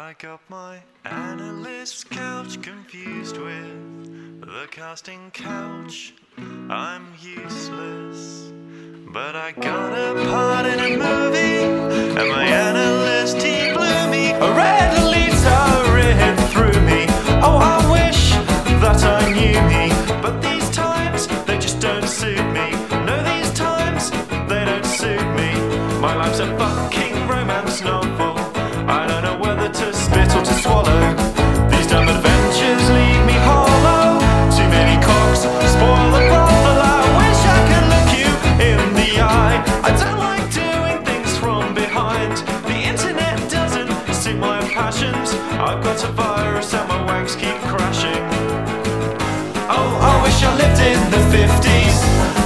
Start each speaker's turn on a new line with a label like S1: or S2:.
S1: I got my analyst's couch confused with the casting couch. I'm useless. But I got a part in a movie, and my analyst he blew me. A red leader ran through me. Oh, I wish that I knew me. But these times, they just don't suit me. No, these times, they don't suit me. My life's a fucking behind. The internet doesn't suit my passions. I've got a virus and my wanks keep crashing. Oh, I wish I lived in the 50s